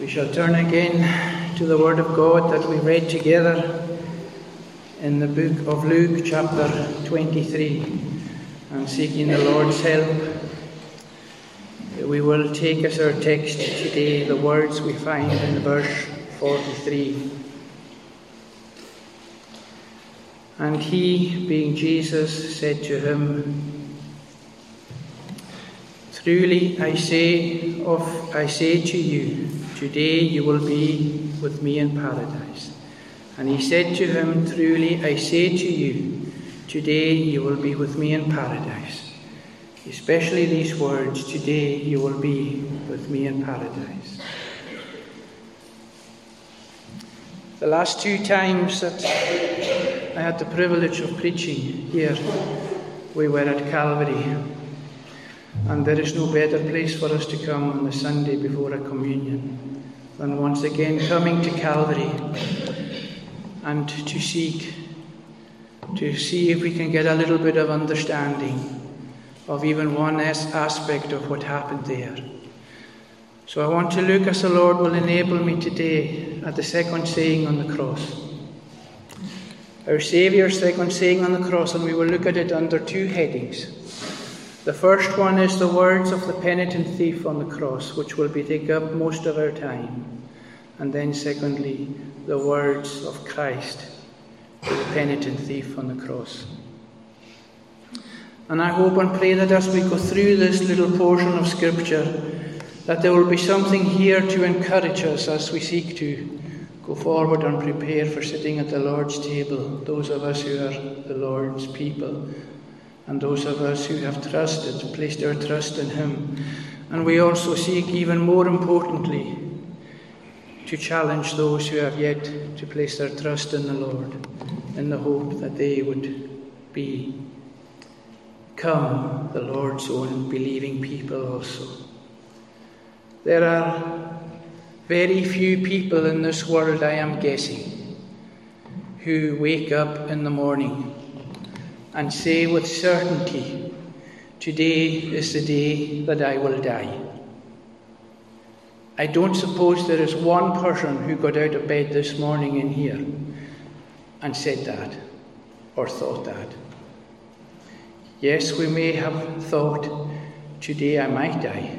We shall turn again to the Word of God that we read together in the book of Luke, chapter 23, and seeking the Lord's help. We will take as our text today the words we find in verse 43. And he, being Jesus, said to him, Truly I say of I say to you, today you will be with me in paradise. And he said to him, Truly I say to you, today you will be with me in paradise. Especially these words, today you will be with me in paradise. The last two times that I had the privilege of preaching here, we were at Calvary. And there is no better place for us to come on the Sunday before a communion than once again coming to Calvary and to seek to see if we can get a little bit of understanding of even one aspect of what happened there. So I want to look as the Lord will enable me today at the second saying on the cross. Our Saviour's second saying on the cross, and we will look at it under two headings. The first one is the words of the penitent thief on the cross, which will be take up most of our time. And then, secondly, the words of Christ to the penitent thief on the cross. And I hope and pray that as we go through this little portion of Scripture, that there will be something here to encourage us as we seek to go forward and prepare for sitting at the Lord's table, those of us who are the Lord's people, and those of us who have trusted, placed our trust in Him. And we also seek, even more importantly, to challenge those who have yet to place their trust in the Lord, in the hope that they would be come the Lord's own believing people also. There are very few people in this world, I am guessing, who wake up in the morning and say with certainty, Today is the day that I will die. I don't suppose there is one person who got out of bed this morning in here and said that or thought that. Yes, we may have thought, today I might die.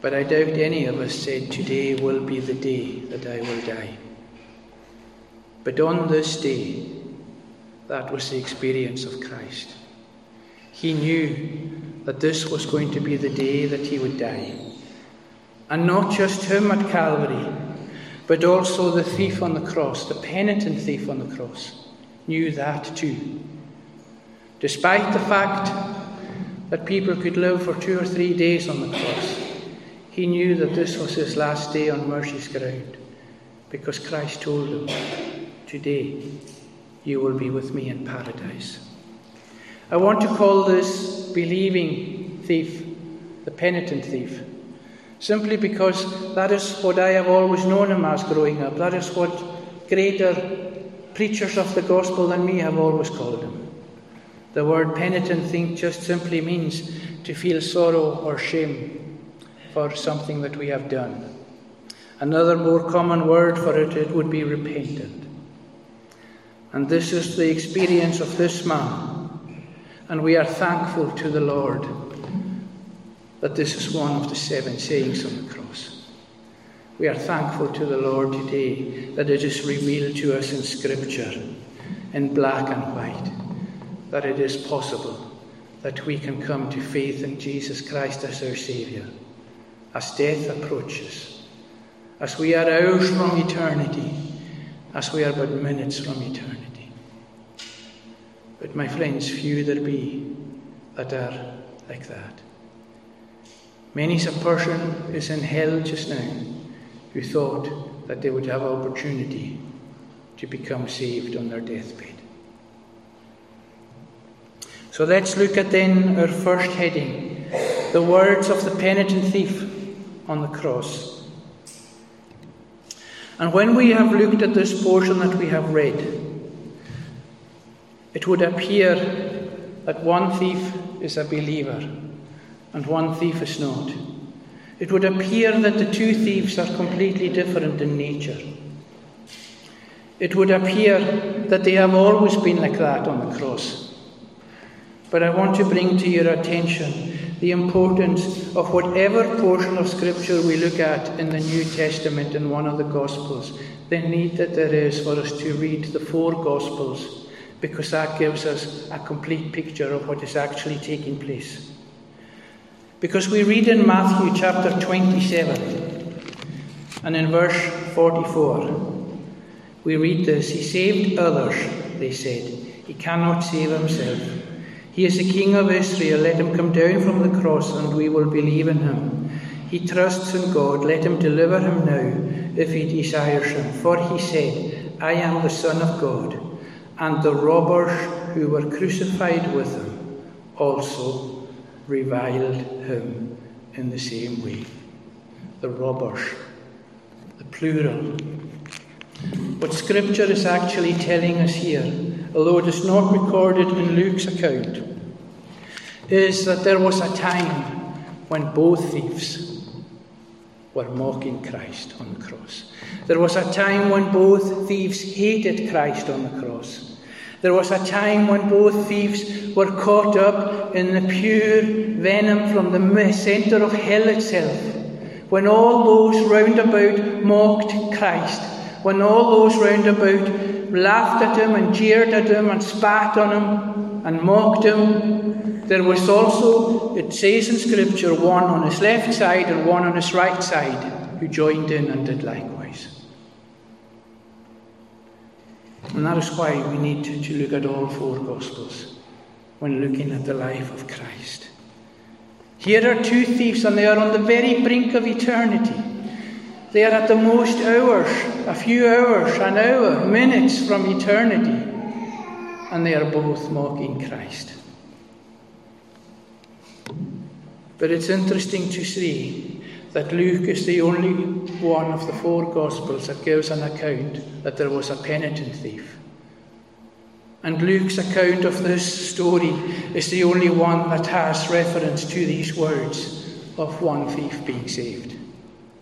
But I doubt any of us said, today will be the day that I will die. But on this day, that was the experience of Christ. He knew that this was going to be the day that he would die. And not just him at Calvary, but also the thief on the cross, the penitent thief on the cross, knew that too. Despite the fact that people could live for two or three days on the cross, he knew that this was his last day on mercy's ground because Christ told him, Today you will be with me in paradise. I want to call this believing thief the penitent thief simply because that is what I have always known him as growing up. That is what greater preachers of the gospel than me have always called him. The word penitent thing just simply means to feel sorrow or shame for something that we have done. Another more common word for it, it would be repentant. And this is the experience of this man. And we are thankful to the Lord that this is one of the seven sayings on the cross. We are thankful to the Lord today that it is revealed to us in Scripture, in black and white, that it is possible that we can come to faith in Jesus Christ as our Saviour, as death approaches, as we are hours from eternity, as we are but minutes from eternity. But, my friends, few there be that are like that. Many's a person is in hell just now who thought that they would have opportunity to become saved on their deathbed. So let's look at then our first heading the words of the penitent thief on the cross. And when we have looked at this portion that we have read, it would appear that one thief is a believer and one thief is not. it would appear that the two thieves are completely different in nature. It would appear that they have always been like that on the cross. But I want to bring to your attention the importance of whatever portion of Scripture we look at in the New Testament in one of the Gospels, the need that there is for us to read the four Gospels, because that gives us a complete picture of what is actually taking place. Because we read in Matthew chapter 27 and in verse 44, we read this He saved others, they said. He cannot save himself. He is the King of Israel. Let him come down from the cross, and we will believe in him. He trusts in God. Let him deliver him now, if he desires him. For he said, I am the Son of God. And the robbers who were crucified with him also reviled him in the same way. The robbers, the plural. What Scripture is actually telling us here although it is not recorded in Luke's account, is that there was a time when both thieves were mocking Christ on the cross. There was a time when both thieves hated Christ on the cross. There was a time when both thieves were caught up in the pure venom from the centre of hell itself. When all those round about mocked Christ, when all those round about laughed at him and jeered at him and spat on him and mocked him. There was also, it says in Scripture, one on his left side and one on his right side who joined in and did likewise. And that is why we need to, look at all four Gospels when looking at the life of Christ. Here are two thieves, and they are on the very brink of eternity. They are at the most hours, a few hours, an hour, minutes from eternity, and they are both mocking Christ. But it's interesting to see that Luke is the only one of the four Gospels that gives an account that there was a penitent thief. And Luke's account of this story is the only one that has reference to these words of one thief being saved.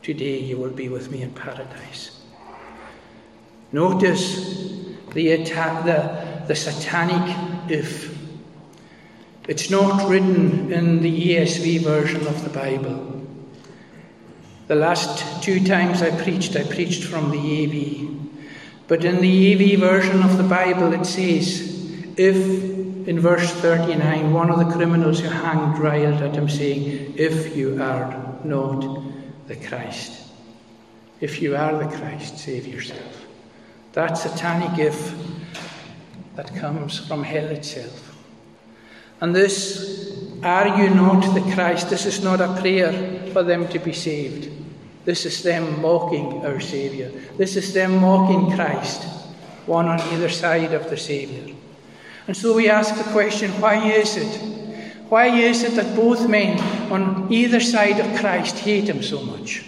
Today you will be with me in paradise. Notice the, attack, the, the satanic if. It's not written in the ESV version of the Bible. The last two times I preached, I preached from the AV. But in the AV version of the Bible, it says, if, in verse 39, one of the criminals who hanged railed at him, saying, If you are not the Christ. If you are the Christ, save yourself. That satanic gift that comes from hell itself. And this, are you not the Christ? This is not a prayer for them to be saved. This is them mocking our Saviour. This is them mocking Christ, one on either side of the Saviour. And so we ask the question why is it why is it that both men on either side of Christ hate him so much?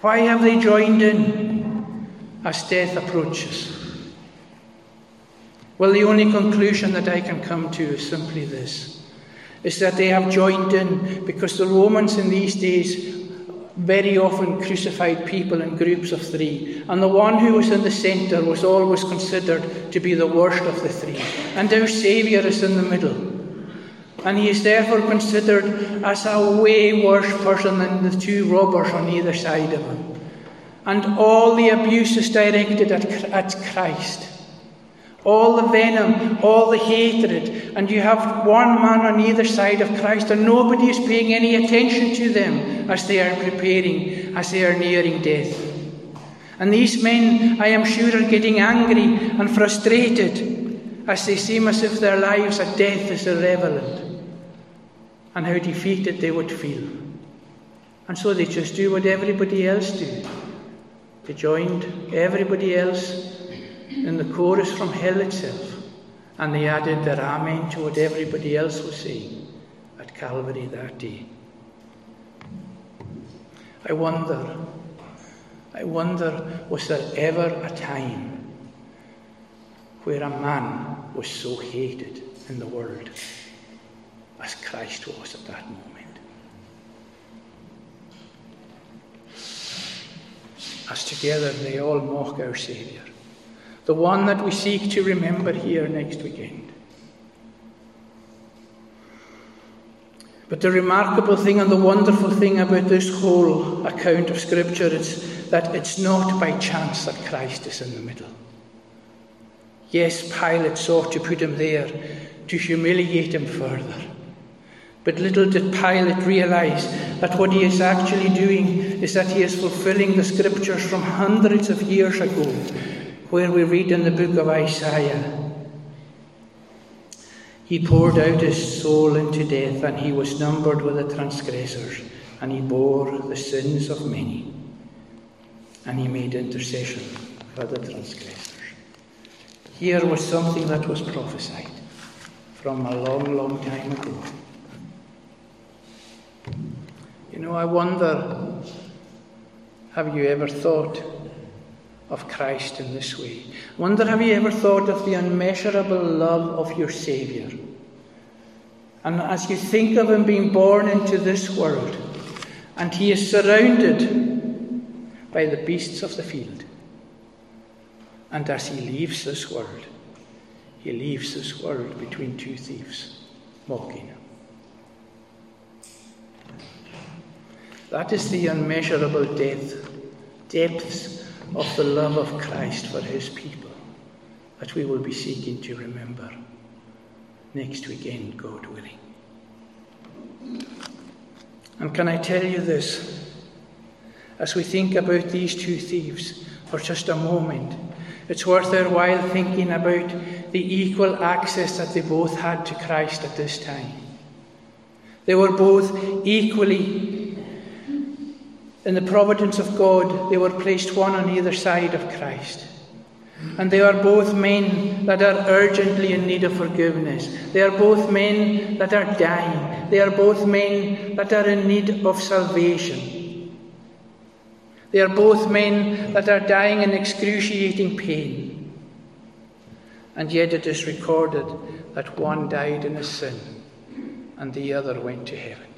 Why have they joined in as death approaches? Well, the only conclusion that I can come to is simply this is that they have joined in because the Romans in these days very often crucified people in groups of three, and the one who was in the centre was always considered to be the worst of the three. And our Saviour is in the middle. And he is therefore considered as a way worse person than the two robbers on either side of him. And all the abuse is directed at, at Christ all the venom, all the hatred, and you have one man on either side of Christ, and nobody is paying any attention to them as they are preparing, as they are nearing death. And these men, I am sure, are getting angry and frustrated as they seem as if their lives at death is irrelevant, and how defeated they would feel. And so they just do what everybody else do. They joined everybody else in the chorus from hell itself, and they added their amen to what everybody else was saying at Calvary that day. I wonder, I wonder, was there ever a time where a man was so hated in the world as Christ was at that moment? As together they all mock our Saviour the one that we seek to remember here next weekend. But the remarkable thing and the wonderful thing about this whole account of Scripture is that it's not by chance that Christ is in the middle. Yes, Pilate sought to put him there to humiliate him further. But little did Pilate realize that what he is actually doing is that he is fulfilling the scriptures from hundreds of years ago, where we read in the book of Isaiah he poured out his soul into death, and he was numbered with the transgressors, and he bore the sins of many, and he made intercession for the transgressors. Here was something that was prophesied from a long, long time ago. You know, I wonder have you ever thought of Christ in this way. Wonder have you ever thought of the unmeasurable love of your Saviour? And as you think of him being born into this world, and he is surrounded by the beasts of the field, and as he leaves this world, he leaves this world between two thieves, mocking. That is the unmeasurable depth, depths of the love of Christ for his people that we will be seeking to remember next weekend, God willing. And can I tell you this? As we think about these two thieves for just a moment, it's worth our while thinking about the equal access that they both had to Christ at this time. They were both equally in the providence of God, they were placed one on either side of Christ. And they are both men that are urgently in need of forgiveness. They are both men that are dying. They are both men that are in need of salvation. They are both men that are dying in excruciating pain. And yet it is recorded that one died in his sin and the other went to heaven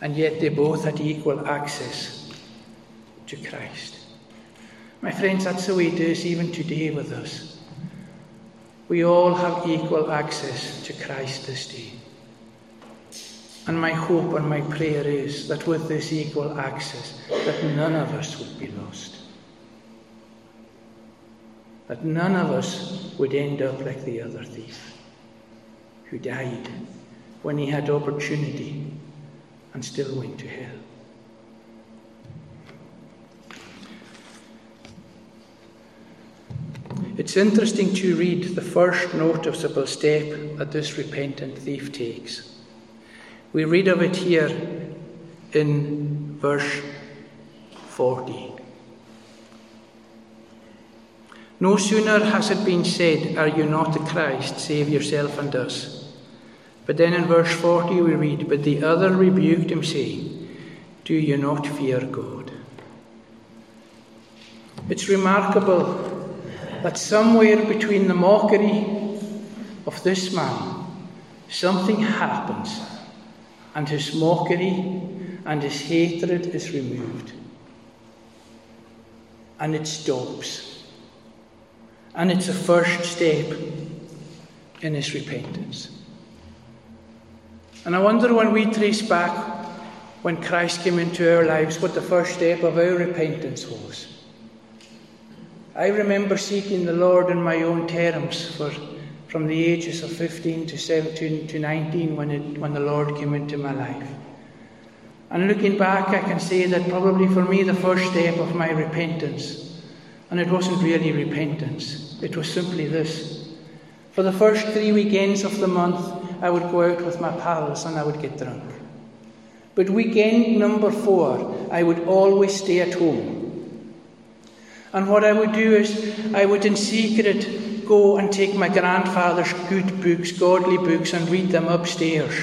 and yet they both had equal access to Christ. My friends, that's the way it is even today with us. We all have equal access to Christ this day. And my hope and my prayer is that with this equal access, that none of us would be lost. That none of us would end up like the other thief who died when he had opportunity and still went to hell. It's interesting to read the first noticeable step that this repentant thief takes. We read of it here in verse 40. No sooner has it been said, Are you not the Christ? Save yourself and us. But then in verse 40 we read, But the other rebuked him, saying, Do you not fear God? It's remarkable that somewhere between the mockery of this man, something happens, and his mockery and his hatred is removed. And it stops. And it's a first step in his repentance. And I wonder when we trace back when Christ came into our lives, what the first step of our repentance was. I remember seeking the Lord in my own terms for from the ages of 15 to 17 to 19 when, it, when the Lord came into my life. And looking back, I can say that probably for me the first step of my repentance, and it wasn't really repentance, it was simply this. For the first three weekends of the month, I would go out with my pals and I would get drunk. But weekend number four, I would always stay at home. And what I would do is, I would in secret go and take my grandfather's good books, godly books, and read them upstairs.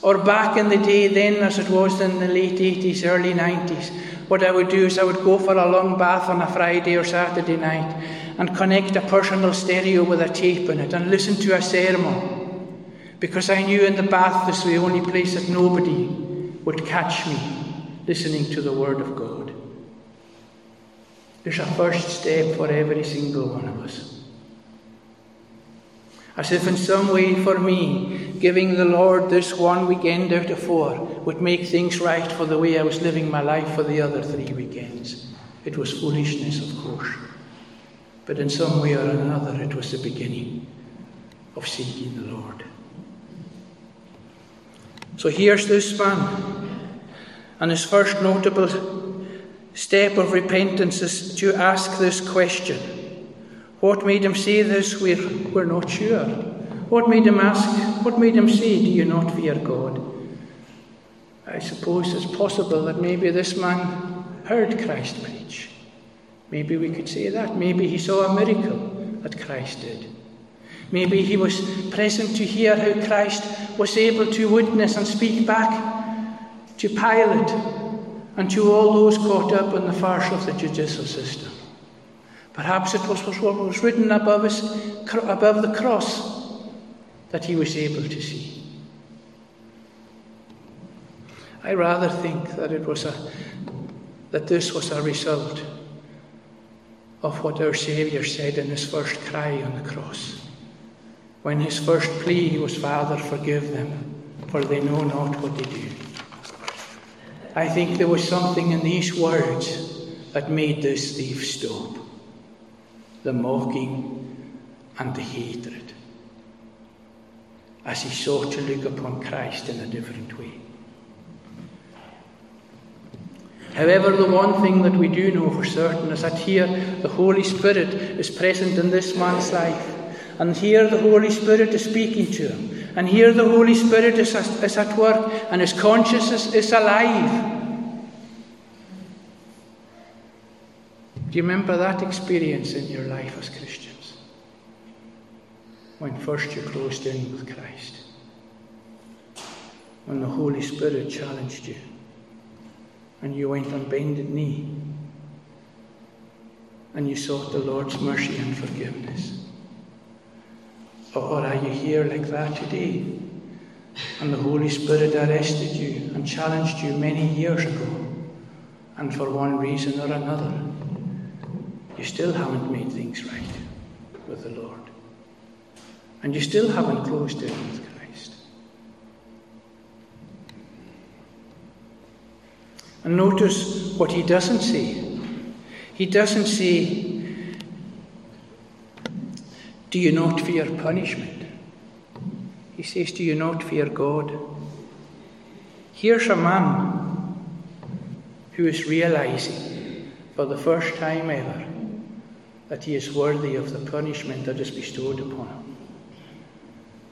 Or back in the day, then, as it was in the late 80s, early 90s, what I would do is I would go for a long bath on a Friday or Saturday night and connect a personal stereo with a tape in it and listen to a sermon because I knew in the bath this was the only place that nobody would catch me listening to the Word of God. There's a first step for every single one of us. As if in some way for me, giving the Lord this one weekend out of four would make things right for the way I was living my life for the other three weekends. It was foolishness, of course. But in some way or another, it was the beginning of seeking the Lord. So here's this man, and his first notable step of repentance is to ask this question what made him say this? We're, we're not sure. What made him ask? What made him say, Do you not fear God? I suppose it's possible that maybe this man heard Christ preach. Maybe we could say that. Maybe he saw a miracle that Christ did. Maybe he was present to hear how Christ was able to witness and speak back to Pilate and to all those caught up in the farce of the judicial system. Perhaps it was what was written above, his, above the cross that he was able to see. I rather think that it was a, that this was a result of what our Saviour said in his first cry on the cross. When his first plea was, Father, forgive them, for they know not what they do. I think there was something in these words that made this thief stop the mocking, and the hatred as he sought to look upon Christ in a different way. However, the one thing that we do know for certain is that here the Holy Spirit is present in this man's life. And here the Holy Spirit is speaking to him. And here the Holy Spirit is, is at work and his consciousness is alive. Do you remember that experience in your life as Christians? When first you closed in with Christ. When the Holy Spirit challenged you and you went on bended knee and you sought the Lord's mercy and forgiveness. Or are you here like that today? And the Holy Spirit arrested you and challenged you many years ago, and for one reason or another, you still haven't made things right with the Lord. And you still haven't closed it with Christ. And notice what he doesn't say. He doesn't say, Do you not fear punishment? He says, Do you not fear God? Here's a man who is realizing for the first time ever that he is worthy of the punishment that is bestowed upon him.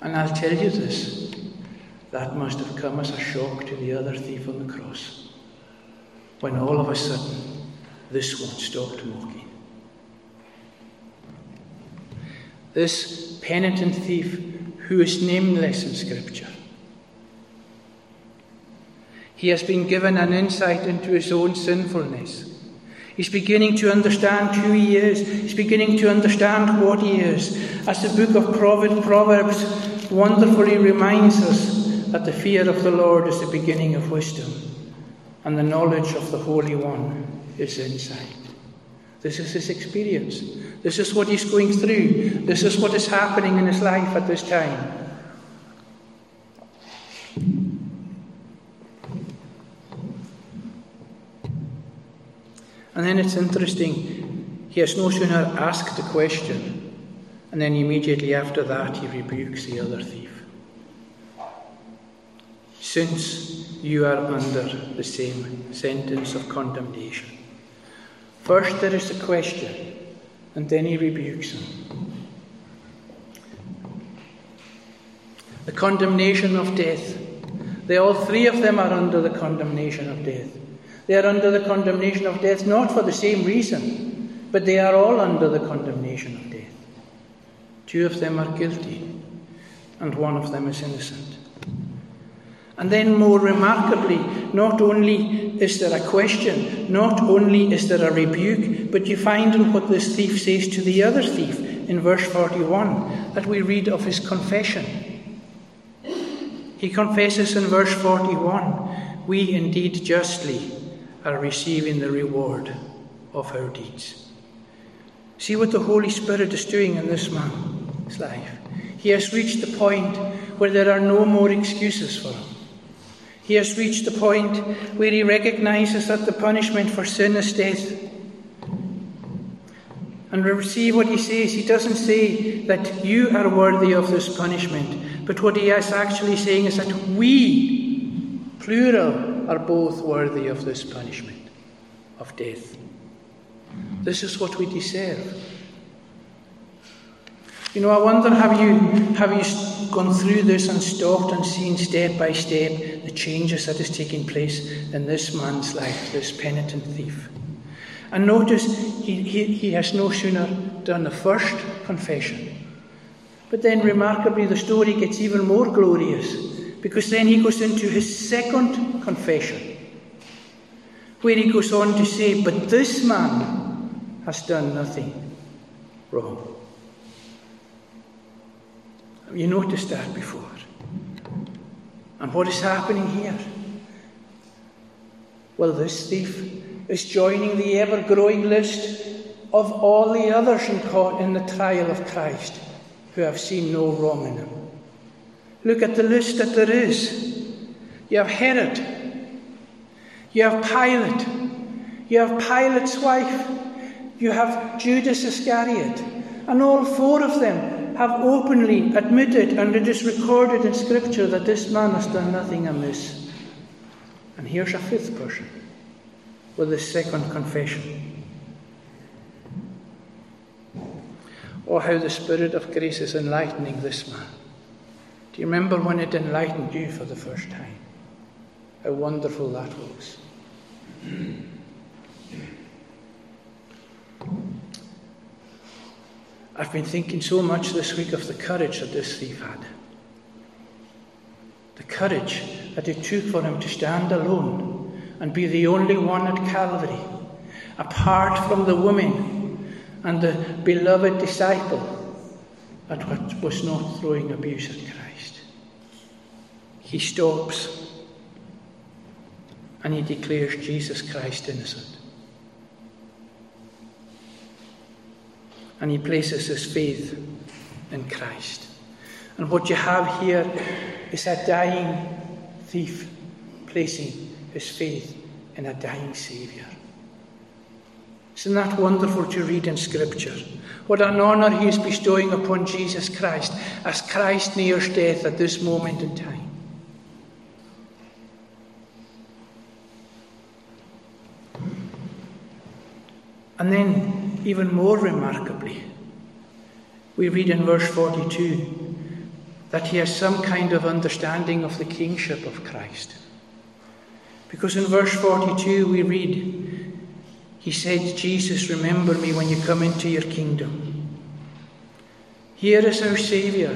And I'll tell you this that must have come as a shock to the other thief on the cross when all of a sudden this one stopped mocking. This penitent thief who is nameless in Scripture. He has been given an insight into his own sinfulness He's beginning to understand who he is. He's beginning to understand what he is. As the book of Proverbs wonderfully reminds us that the fear of the Lord is the beginning of wisdom, and the knowledge of the Holy One is insight. This is his experience. This is what he's going through. This is what is happening in his life at this time. And then it's interesting, he has no sooner asked the question, and then immediately after that he rebukes the other thief. Since you are under the same sentence of condemnation. First there is the question, and then he rebukes him. The condemnation of death. They all three of them are under the condemnation of death. They are under the condemnation of death, not for the same reason, but they are all under the condemnation of death. Two of them are guilty, and one of them is innocent. And then, more remarkably, not only is there a question, not only is there a rebuke, but you find in what this thief says to the other thief in verse 41 that we read of his confession. He confesses in verse 41 We indeed justly are receiving the reward of our deeds. See what the Holy Spirit is doing in this man's life. He has reached the point where there are no more excuses for him. He has reached the point where he recognizes that the punishment for sin is death. And see what he says. He doesn't say that you are worthy of this punishment, but what he is actually saying is that we, plural, are both worthy of this punishment of death. This is what we deserve. You know, I wonder have you have you gone through this and stopped and seen step by step the changes that is taking place in this man's life, this penitent thief. And notice he, he, he has no sooner done the first confession, but then remarkably the story gets even more glorious because then he goes into his second confession, where he goes on to say, But this man has done nothing wrong. Have you noticed that before? And what is happening here? Well, this thief is joining the ever growing list of all the others caught in the trial of Christ who have seen no wrong in him. Look at the list that there is. You have Herod, you have Pilate, you have Pilate's wife, you have Judas Iscariot, and all four of them have openly admitted, and it is recorded in Scripture, that this man has done nothing amiss. And here's a fifth person with his second confession. Oh, how the Spirit of grace is enlightening this man. Do you remember when it enlightened you for the first time? How wonderful that was. I've been thinking so much this week of the courage that this thief had. The courage that it took for him to stand alone and be the only one at Calvary, apart from the woman and the beloved disciple that was not throwing abuse at Christ. He stops and he declares Jesus Christ innocent. And he places his faith in Christ. And what you have here is a dying thief placing his faith in a dying Saviour. Isn't that wonderful to read in Scripture? What an honour he is bestowing upon Jesus Christ as Christ nears death at this moment in time. And then, even more remarkably, we read in verse 42 that he has some kind of understanding of the kingship of Christ. Because in verse 42 we read, He said, Jesus, remember me when you come into your kingdom. Here is our Saviour.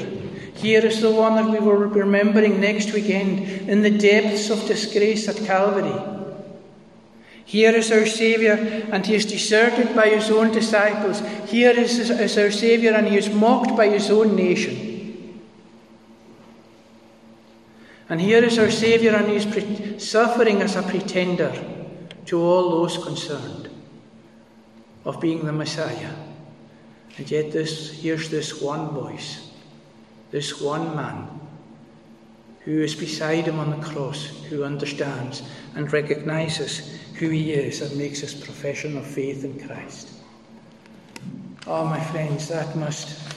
Here is the one that we will be remembering next weekend in the depths of disgrace at Calvary. Here is our Saviour, and he is deserted by his own disciples. Here is, is our Saviour, and he is mocked by his own nation. And here is our Saviour, and He's pre- suffering as a pretender to all those concerned of being the Messiah. And yet, this, here's this one voice, this one man who is beside him on the cross, who understands and recognizes who he is and makes his profession of faith in Christ. Oh, my friends, that must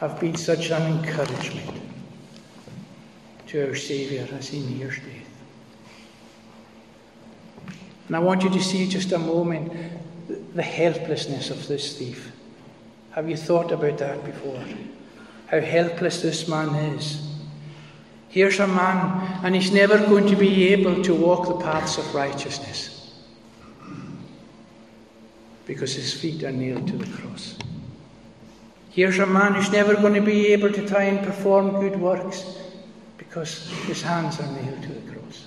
have been such an encouragement to our Saviour as he nears death. And I want you to see just a moment the helplessness of this thief. Have you thought about that before? How helpless this man is. Here's a man, and he's never going to be able to walk the paths of righteousness because his feet are nailed to the cross. Here's a man who's never going to be able to try and perform good works because his hands are nailed to the cross.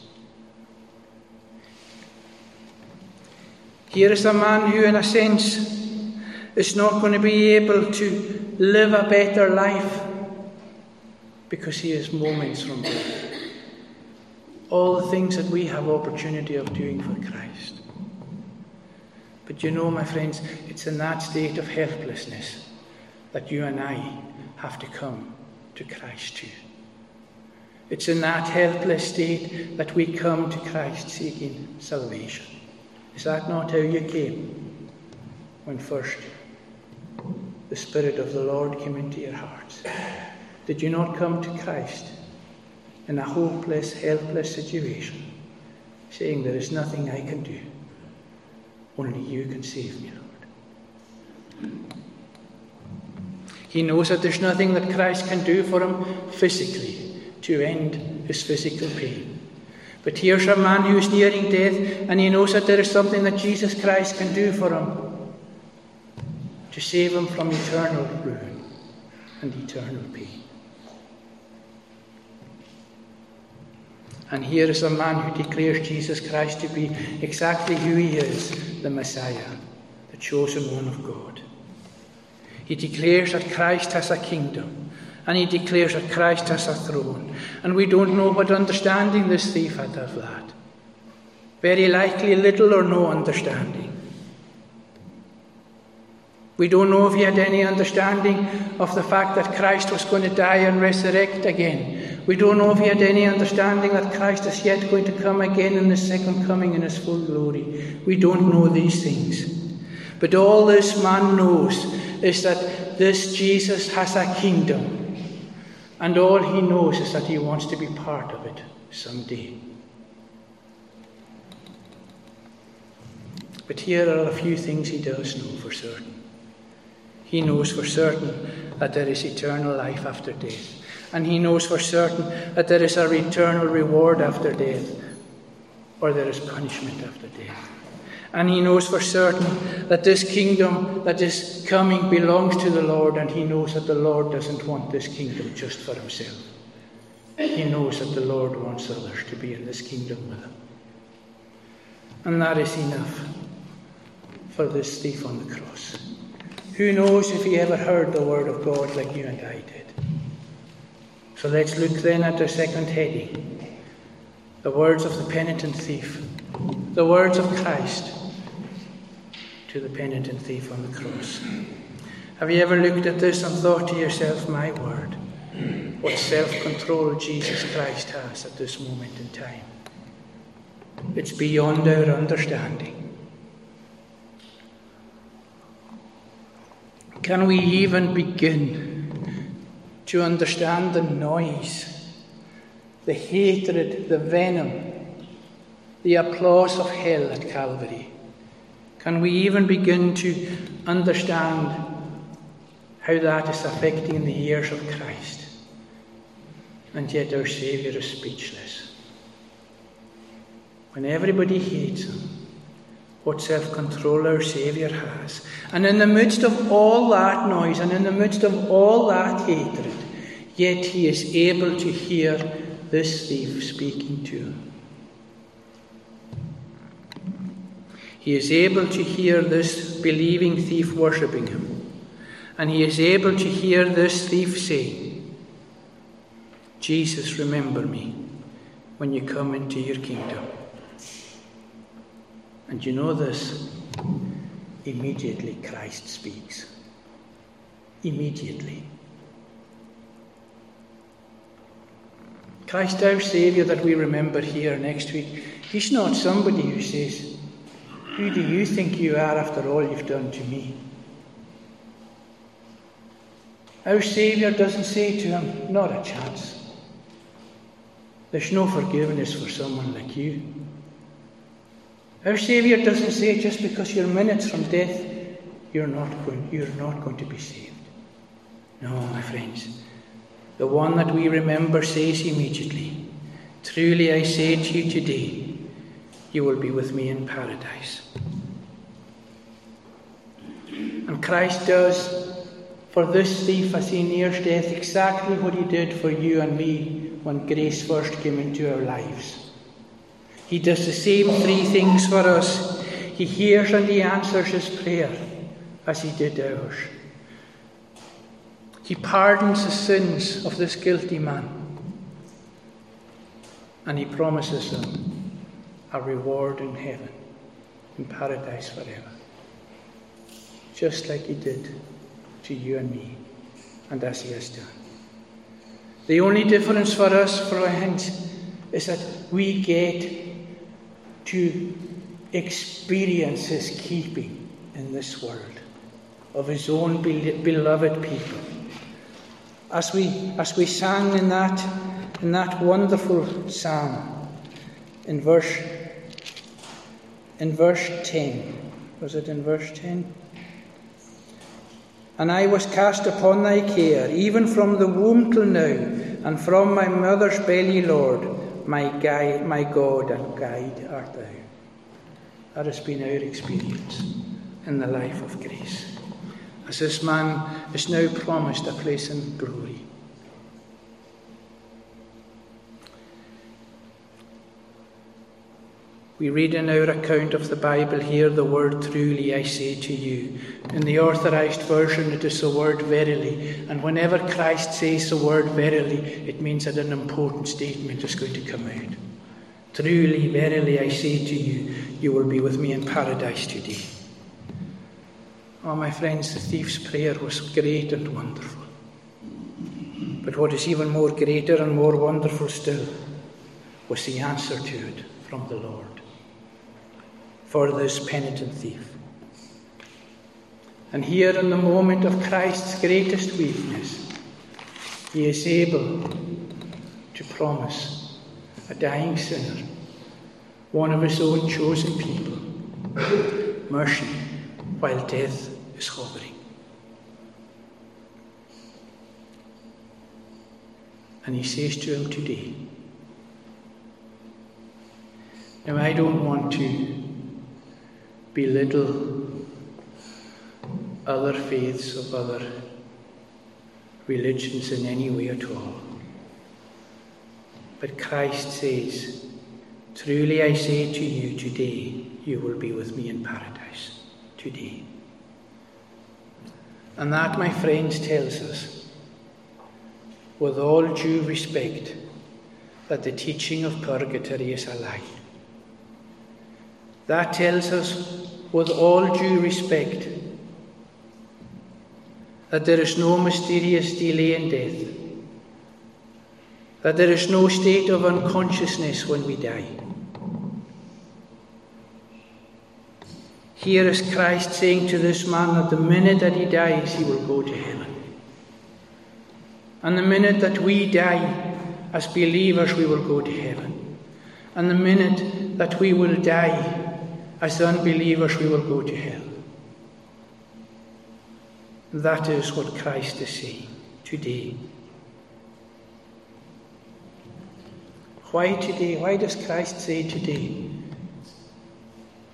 Here is a man who, in a sense, is not going to be able to live a better life because he is moments from death. all the things that we have opportunity of doing for Christ. But you know, my friends, it's in that state of helplessness that you and I have to come to Christ too. It's in that helpless state that we come to Christ seeking salvation. Is that not how you came when first the Spirit of the Lord came into your hearts? Did you not come to Christ in a hopeless, helpless situation, saying, There is nothing I can do? Only you can save me, Lord. He knows that there's nothing that Christ can do for him physically to end his physical pain. But here's a man who is nearing death, and he knows that there is something that Jesus Christ can do for him to save him from eternal ruin and eternal pain. And here is a man who declares Jesus Christ to be exactly who he is the Messiah, the chosen one of God. He declares that Christ has a kingdom, and he declares that Christ has a throne. And we don't know what understanding this thief had of that. Very likely little or no understanding. We don't know if he had any understanding of the fact that Christ was going to die and resurrect again. We don't know if he had any understanding that Christ is yet going to come again in the second coming in his full glory. We don't know these things. But all this man knows is that this Jesus has a kingdom. And all he knows is that he wants to be part of it someday. But here are a few things he does know for certain. He knows for certain that there is eternal life after death and he knows for certain that there is a eternal reward after death, or there is punishment after death. And he knows for certain that this kingdom that is coming belongs to the Lord, and he knows that the Lord doesn't want this kingdom just for himself. He knows that the Lord wants others to be in this kingdom with him. And that is enough for this thief on the cross. Who knows if he ever heard the word of God like you and I did? So let's look then at the second heading the words of the penitent thief, the words of Christ to the penitent thief on the cross. Have you ever looked at this and thought to yourself, my word, what self control Jesus Christ has at this moment in time? It's beyond our understanding. Can we even begin to understand the noise, the hatred, the venom, the applause of hell at Calvary? Can we even begin to understand how that is affecting the ears of Christ? And yet our Saviour is speechless. When everybody hates him, what self control our Saviour has. And in the midst of all that noise and in the midst of all that hatred, yet he is able to hear this thief speaking to him. He is able to hear this believing thief worshipping him. And he is able to hear this thief say, Jesus, remember me when you come into your kingdom. And you know this? Immediately Christ speaks. Immediately. Christ, our Saviour, that we remember here next week, He's not somebody who says, Who do you think you are after all you've done to me? Our Saviour doesn't say to him, Not a chance. There's no forgiveness for someone like you. Our Saviour doesn't say just because you're minutes from death, you're not going, you're not going to be saved. No, my friends. The one that we remember says immediately, Truly I say to you today, you will be with me in paradise. And Christ does for this thief as he nears death exactly what he did for you and me when grace first came into our lives. He does the same three things for us. He hears and he answers his prayer as he did ours. He pardons the sins of this guilty man. And he promises them a reward in heaven, in paradise forever. Just like he did to you and me, and as he has done. The only difference for us, friends, is that we get to experience his keeping in this world of his own beloved people. As we, as we sang in that, in that wonderful psalm, in verse, in verse 10, was it in verse 10? And I was cast upon thy care, even from the womb till now, and from my mother's belly, Lord, my guide, my God and guide art thou. That has been our experience in the life of grace as this man is now promised a place in glory. We read in our account of the Bible here the word truly, I say to you. In the authorized version, it is the word verily. And whenever Christ says the word verily, it means that an important statement is going to come out. Truly, verily, I say to you, you will be with me in paradise today. Oh, my friends, the thief's prayer was great and wonderful. But what is even more greater and more wonderful still was the answer to it from the Lord for this penitent thief. And here, in the moment of Christ's greatest weakness, he is able to promise a dying sinner, one of his own chosen people, mercy while death is hovering. And he says to him today, Now, I don't want to belittle other faiths of other religions in any way at all. But Christ says, Truly I say to you, today you will be with me in paradise. Today. And that, my friends, tells us, with all due respect, that the teaching of purgatory is a lie. That tells us, with all due respect, that there is no mysterious delay in death, that there is no state of unconsciousness when we die. Here is Christ saying to this man that the minute that he dies, he will go to heaven. And the minute that we die as believers, we will go to heaven. And the minute that we will die as unbelievers, we will go to hell. That is what Christ is saying today. Why today? Why does Christ say today?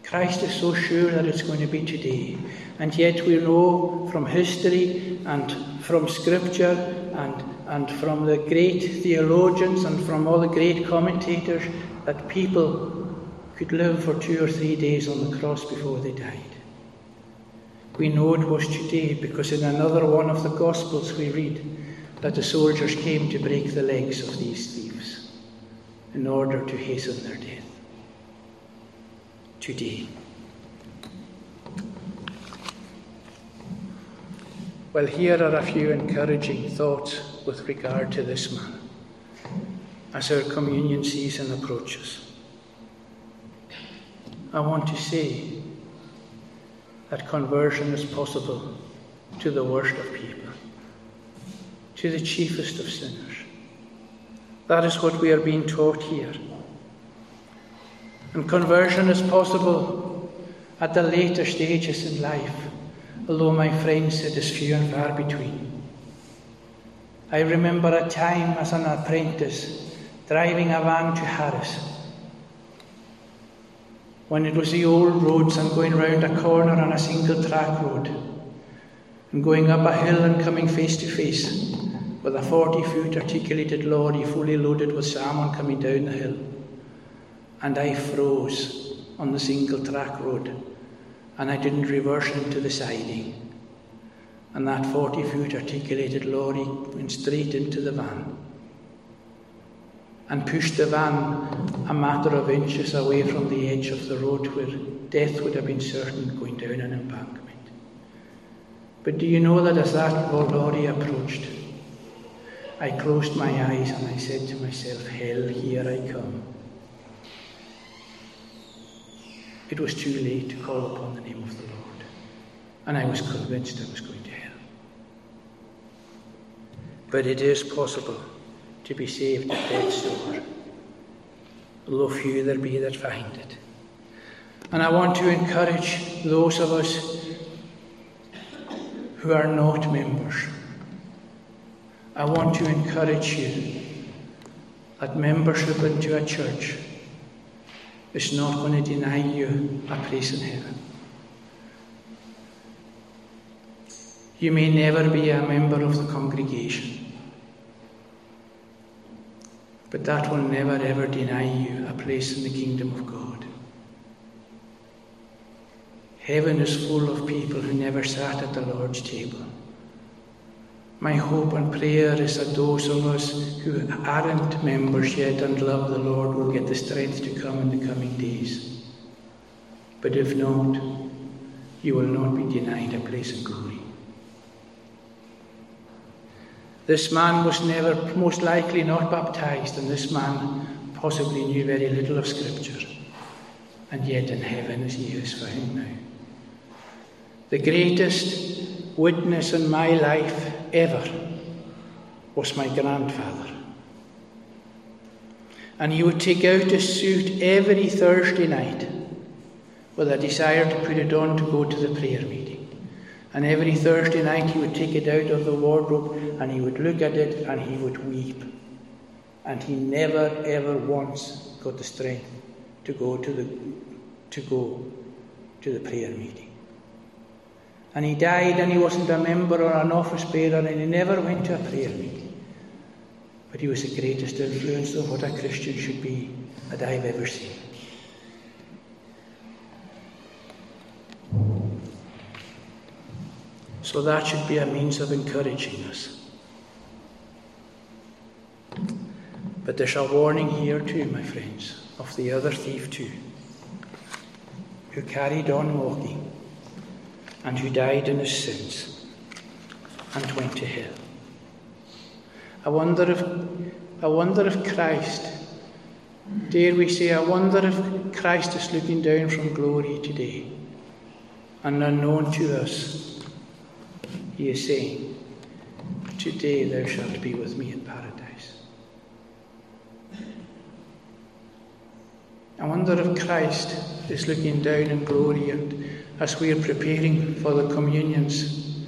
Christ is so sure that it's going to be today. And yet we know from history and from scripture and, and from the great theologians and from all the great commentators that people could live for two or three days on the cross before they died. We know it was today because in another one of the Gospels we read that the soldiers came to break the legs of these thieves in order to hasten their death today. Well, here are a few encouraging thoughts with regard to this man as our communion season approaches. I want to say that conversion is possible to the worst of people, to the chiefest of sinners. That is what we are being taught here. And conversion is possible at the later stages in life, although, my friends, it is few and far between. I remember a time as an apprentice driving a van to Harris when it was the old roads and going round a corner on a single track road and going up a hill and coming face to face with a 40 foot articulated lorry fully loaded with salmon coming down the hill and I froze on the single track road and I didn't reverse into the siding. And that 40 foot articulated lorry went straight into the van. And pushed the van a matter of inches away from the edge of the road where death would have been certain going down an embankment. But do you know that as that lorry approached, I closed my eyes and I said to myself, Hell, here I come. It was too late to call upon the name of the Lord, and I was convinced I was going to hell. But it is possible to be saved at death's door, although few there be that find it. And I want to encourage those of us who are not members. I want to encourage you that membership into a church is not going to deny you a place in heaven. You may never be a member of the congregation, but that will never ever deny you a place in the kingdom of God. Heaven is full of people who never sat at the Lord's table. My hope and prayer is that those of us who aren't members yet and love the Lord will get the strength to come in the coming days. But if not, you will not be denied a place in glory. This man was never, most likely, not baptized, and this man possibly knew very little of Scripture. And yet in heaven is him now. The greatest witness in my life ever was my grandfather. And he would take out a suit every Thursday night with a desire to put it on to go to the prayer meeting. And every Thursday night he would take it out of the wardrobe and he would look at it and he would weep. And he never ever once got the strength to go to the to go to the prayer meeting. And he died and he wasn't a member or an office bearer and he never went to a prayer meeting. But he was the greatest influence of what a Christian should be that I've ever seen. So that should be a means of encouraging us. But there's a warning here too, my friends, of the other thief too, who carried on walking and who died in his sins and went to hell. I wonder if, I wonder if Christ, dare we say, I wonder if Christ is looking down from glory today and unknown to us, he is saying, Today thou shalt be with me in paradise. I wonder if Christ is looking down in glory and as we are preparing for the communions.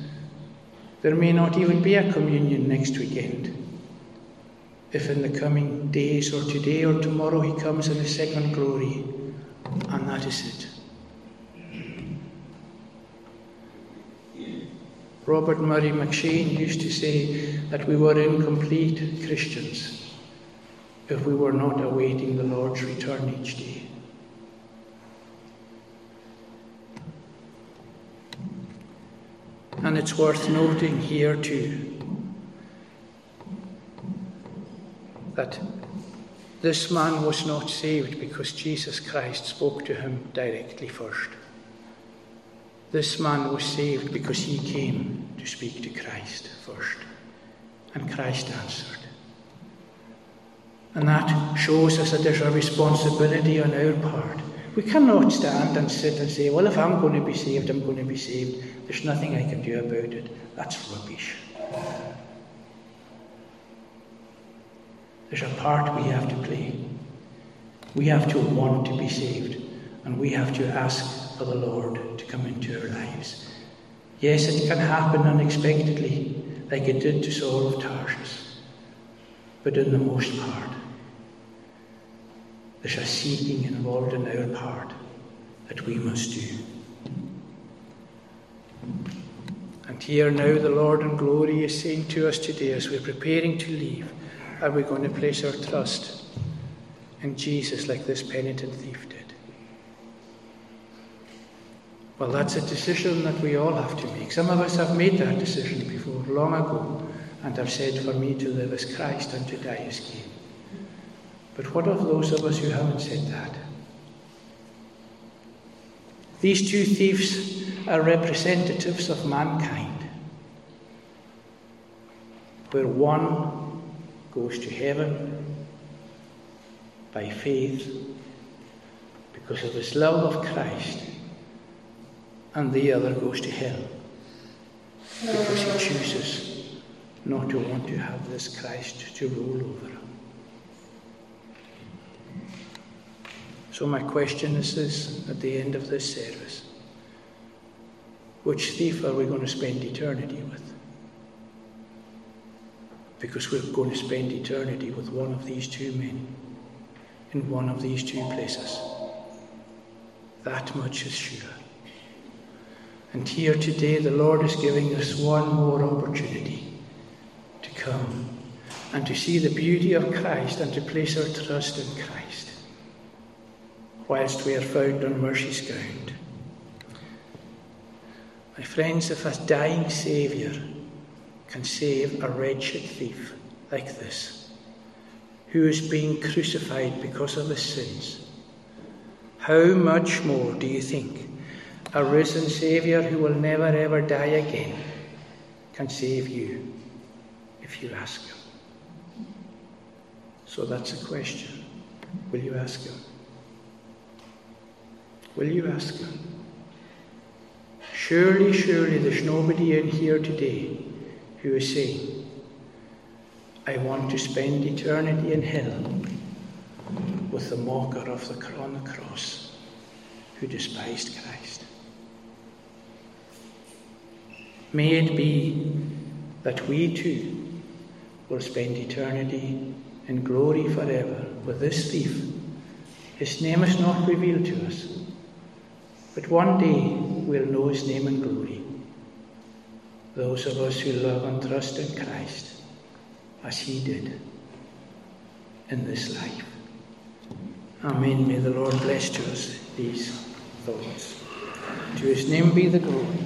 There may not even be a communion next weekend. If in the coming days or today or tomorrow he comes in his second glory, and that is it. Robert Murray M'Cheyne used to say that we were incomplete Christians if we were not awaiting the Lord's return each day. And it's worth noting here too that this man was not saved because Jesus Christ spoke to him directly first. This man was saved because he came to speak to Christ first. And Christ answered. And that shows us that there's a responsibility on our part we cannot stand and sit and say, well, if I'm going to be saved, I'm going to be saved. There's nothing I can do about it. That's rubbish. There's a part we have to play. We have to want to be saved, and we have to ask for the Lord to come into our lives. Yes, it can happen unexpectedly, like it did to Saul of Tarsus, but in the most part, there's a seeking involved in our part that we must do. And here now the Lord in glory is saying to us today as we're preparing to leave, are we going to place our trust in Jesus like this penitent thief did? Well, that's a decision that we all have to make. Some of us have made that decision before, long ago, and have said, For me to live as Christ and to die as gain. But what of those of us who haven't said that? These two thieves are representatives of mankind, where one goes to heaven by faith because of his love of Christ, and the other goes to hell because he chooses not to want to have this Christ to rule over him. So, my question is this at the end of this service Which thief are we going to spend eternity with? Because we're going to spend eternity with one of these two men in one of these two places. That much is sure. And here today, the Lord is giving us one more opportunity to come and to see the beauty of Christ and to place our trust in Christ whilst we are found on mercy's ground. My friends, if a dying Saviour can save a wretched thief like this, who is being crucified because of his sins, how much more do you think a risen Saviour who will never ever die again can save you if you ask Him? So that's a question. Will you ask Him? Will you ask Him? Surely, surely there's nobody in here today who is saying, I want to spend eternity in hell with the mocker of the, on the cross who despised Christ. May it be that we too will spend eternity in glory forever with this thief. His name is not revealed to us. But one day we'll know his name and glory. Those of us who love and trust in Christ as he did in this life. Amen. May the Lord bless to us these thoughts. To his name be the glory.